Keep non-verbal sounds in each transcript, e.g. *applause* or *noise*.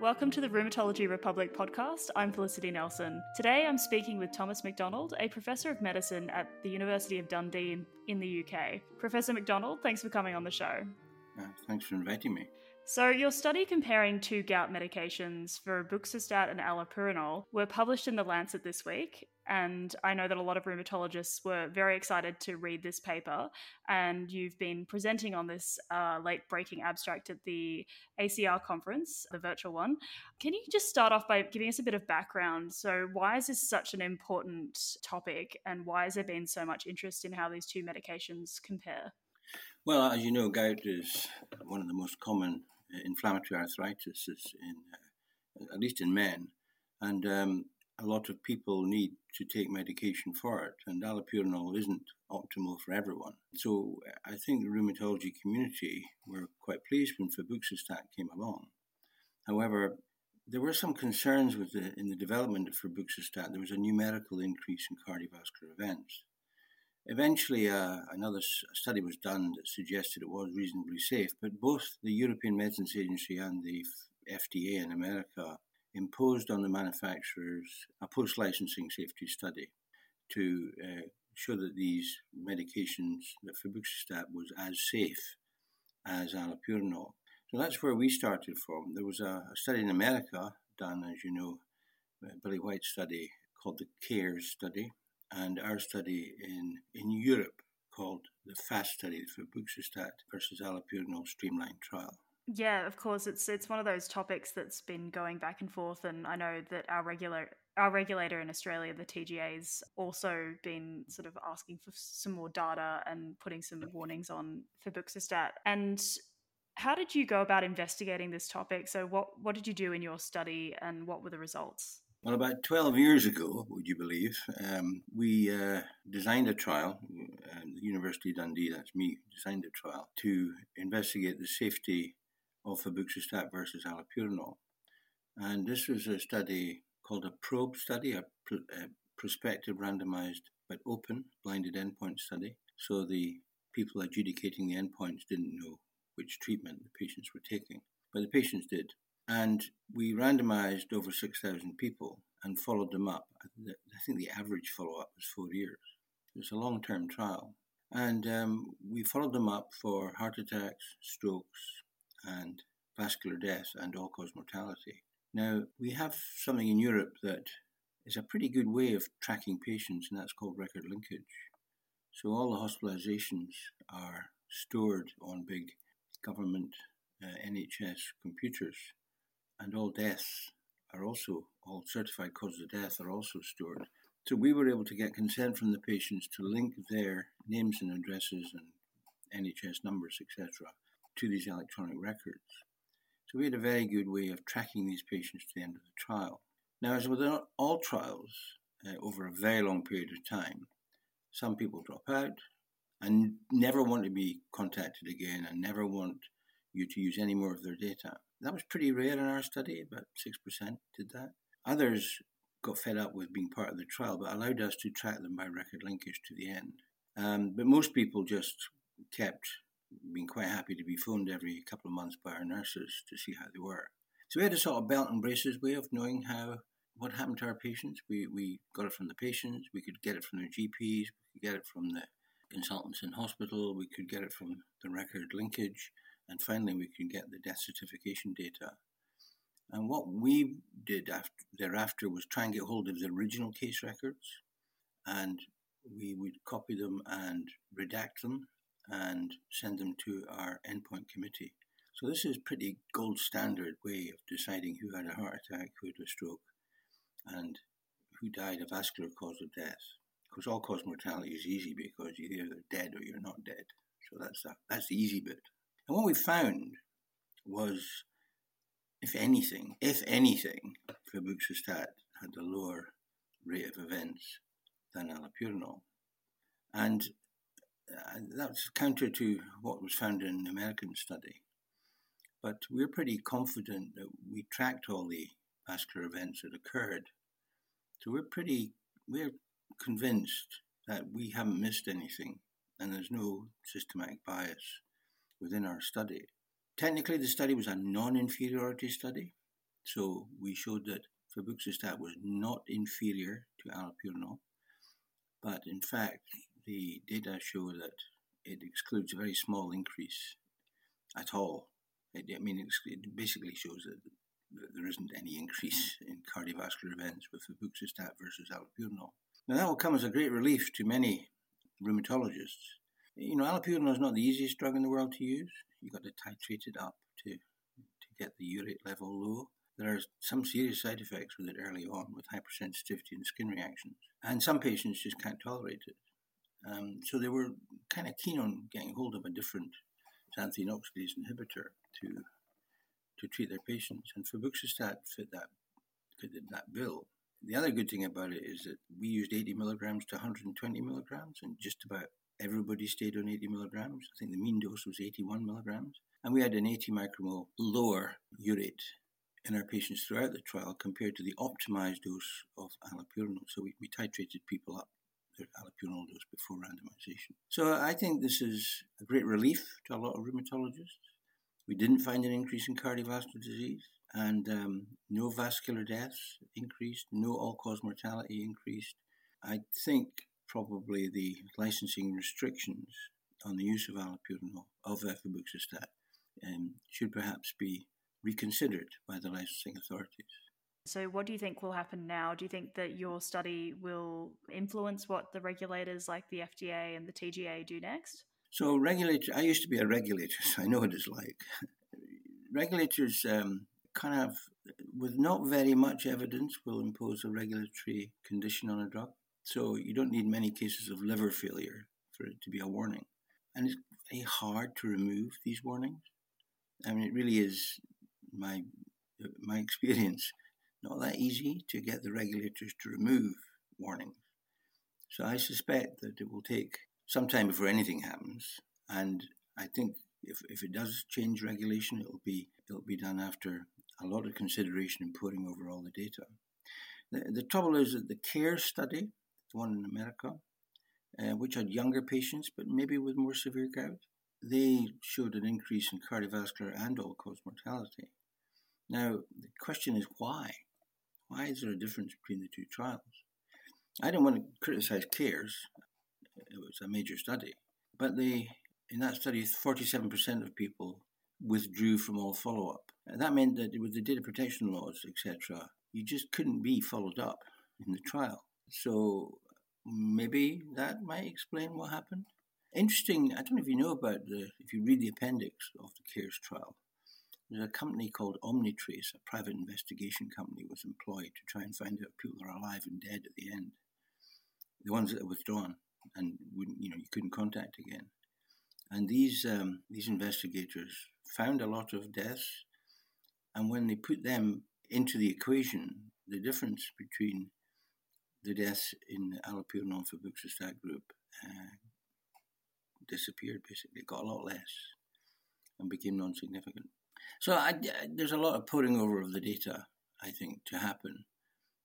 Welcome to the Rheumatology Republic podcast. I'm Felicity Nelson. Today I'm speaking with Thomas McDonald, a professor of medicine at the University of Dundee in the UK. Professor McDonald, thanks for coming on the show. Uh, thanks for inviting me. So, your study comparing two gout medications, for febuxostat and allopurinol, were published in The Lancet this week. And I know that a lot of rheumatologists were very excited to read this paper. And you've been presenting on this uh, late breaking abstract at the ACR conference, the virtual one. Can you just start off by giving us a bit of background? So, why is this such an important topic? And why has there been so much interest in how these two medications compare? Well, as you know, gout is one of the most common uh, inflammatory arthritis in, uh, at least in men, and um, a lot of people need to take medication for it, and allopurinol isn't optimal for everyone. So I think the rheumatology community were quite pleased when febuxostat came along. However, there were some concerns with the, in the development of febuxostat. There was a numerical increase in cardiovascular events. Eventually, uh, another study was done that suggested it was reasonably safe, but both the European Medicines Agency and the FDA in America imposed on the manufacturers a post licensing safety study to uh, show that these medications, that febuxostat was as safe as allopurinol. So that's where we started from. There was a, a study in America done, as you know, Billy White study called the CARES study, and our study in, in Europe called the FAST study febuxostat versus allopurinol streamlined trial. Yeah, of course. It's it's one of those topics that's been going back and forth, and I know that our regular our regulator in Australia, the TGA's also been sort of asking for some more data and putting some warnings on febuxostat. And how did you go about investigating this topic? So, what what did you do in your study, and what were the results? Well, about 12 years ago, would you believe, um, we uh, designed a trial, uh, the University of Dundee, that's me, designed a trial to investigate the safety of febuxostat versus allopurinol. And this was a study called a PROBE study, a, pr- a prospective randomized but open blinded endpoint study. So the people adjudicating the endpoints didn't know which treatment the patients were taking, but the patients did. And we randomized over 6,000 people and followed them up. I think the average follow up was four years. It was a long term trial. And um, we followed them up for heart attacks, strokes, and vascular death and all cause mortality. Now, we have something in Europe that is a pretty good way of tracking patients, and that's called record linkage. So all the hospitalizations are stored on big government uh, NHS computers and all deaths are also, all certified causes of death are also stored. So we were able to get consent from the patients to link their names and addresses and NHS numbers, etc., to these electronic records. So we had a very good way of tracking these patients to the end of the trial. Now, as with all trials, uh, over a very long period of time, some people drop out and never want to be contacted again and never want you to use any more of their data. That was pretty rare in our study, about 6% did that. Others got fed up with being part of the trial, but allowed us to track them by record linkage to the end. Um, but most people just kept being quite happy to be phoned every couple of months by our nurses to see how they were. So we had a sort of belt and braces way of knowing how what happened to our patients. We, we got it from the patients, we could get it from their GPs, we could get it from the consultants in hospital, we could get it from the record linkage, and finally we can get the death certification data. And what we did after, thereafter was try and get hold of the original case records, and we would copy them and redact them and send them to our endpoint committee. So this is pretty gold standard way of deciding who had a heart attack, who had a stroke, and who died of vascular cause of death. Because all cause mortality is easy because you're either dead or you're not dead. So that's the, that's the easy bit. And what we found was, if anything, if anything, febuxostat had a lower rate of events than allopurinol. And that's counter to what was found in an American study. But we're pretty confident that we tracked all the vascular events that occurred. So we're pretty, we're convinced that we haven't missed anything and there's no systematic bias within our study. Technically, the study was a non inferiority study. So we showed that febuxostat was not inferior to allopurinol, but in fact, the data show that it excludes a very small increase at all. It, I mean, it basically shows that there isn't any increase in cardiovascular events with febuxostat versus allopurinol. Now, that will come as a great relief to many rheumatologists. You know, allopurinol is not the easiest drug in the world to use. You've got to titrate it up to, to get the urate level low. There are some serious side effects with it early on, with hypersensitivity and skin reactions. And some patients just can't tolerate it. Um, so they were kind of keen on getting hold of a different xanthine oxidase inhibitor to to treat their patients, and febuxostat fit that fit that bill. The other good thing about it is that we used 80 milligrams to 120 milligrams, and just about everybody stayed on 80 milligrams. I think the mean dose was 81 milligrams, and we had an 80 micromole lower urate in our patients throughout the trial compared to the optimized dose of allopurinol. So we, we titrated people up allopurinol dose before randomization. So I think this is a great relief to a lot of rheumatologists. We didn't find an increase in cardiovascular disease, and um, no vascular deaths increased, no all cause mortality increased. I think probably the licensing restrictions on the use of allopurinol, of febuxostat, um, should perhaps be reconsidered by the licensing authorities. So, what do you think will happen now? Do you think that your study will influence what the regulators like the FDA and the TGA do next? So, regulator, I used to be a regulator, *laughs* so I know what it's like. Regulators um, kind of, with not very much evidence, will impose a regulatory condition on a drug. So, you don't need many cases of liver failure for it to be a warning. And it's very hard to remove these warnings. I mean, it really is my my experience not that easy to get the regulators to remove warnings. So I suspect that it will take some time before anything happens. And I think if, if it does change regulation, it'll be it'll be done after a lot of consideration and putting over all the data. The, the trouble is that the CARE study, the one in America, uh, which had younger patients but maybe with more severe gout, they showed an increase in cardiovascular and all-cause mortality. Now the question is why? Why is there a difference between the two trials? I don't want to criticize CARES. It was a major study. But they, in that study, 47% of people withdrew from all follow up. That meant that with the data protection laws, etc., you just couldn't be followed up in the trial. So maybe that might explain what happened. Interesting, I don't know if you know about the, if you read the appendix of the CARES trial, there's a company called Omnitrace, a private investigation company, was employed to try and find out if people are alive and dead at the end. The ones that are withdrawn and wouldn't, you know, you couldn't contact again. And these um, these investigators found a lot of deaths, and when they put them into the equation, the difference between the deaths in the allopurinol febuxostat group uh, disappeared. Basically, got a lot less and became non-significant. So I, there's a lot of poring over of the data, I think, to happen.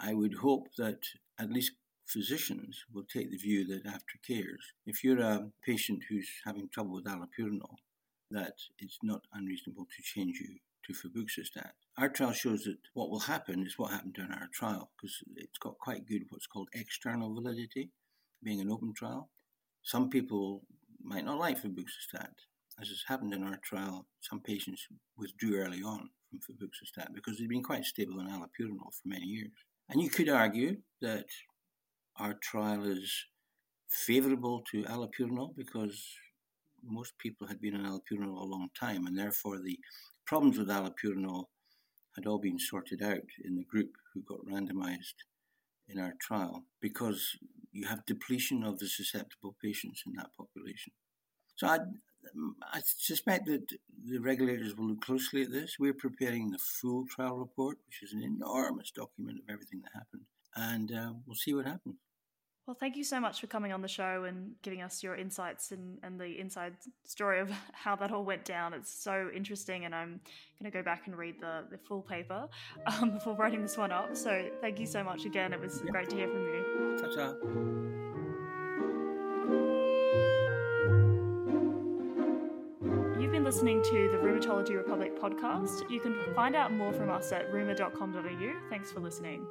I would hope that at least physicians will take the view that after CARES, if you're a patient who's having trouble with allopurinol, that it's not unreasonable to change you to febuxostat. Our trial shows that what will happen is what happened in our trial because it's got quite good what's called external validity, being an open trial. Some people might not like febuxostat, as has happened in our trial, some patients withdrew early on from febuxostat because they'd been quite stable on allopurinol for many years. And you could argue that our trial is favourable to allopurinol because most people had been on allopurinol a long time, and therefore the problems with allopurinol had all been sorted out in the group who got randomized in our trial because you have depletion of the susceptible patients in that population. So I, I suspect that the regulators will look closely at this. We're preparing the full trial report, which is an enormous document of everything that happened, and uh, we'll see what happens. Well, thank you so much for coming on the show and giving us your insights and, and the inside story of *laughs* how that all went down. It's so interesting, and I'm going to go back and read the, the full paper *laughs* um, before writing this one up. So, thank you so much again. It was yeah. great to hear from you. Ta-ta. Listening to the Rheumatology Republic podcast. You can find out more from us at rumour.com.au. Thanks for listening.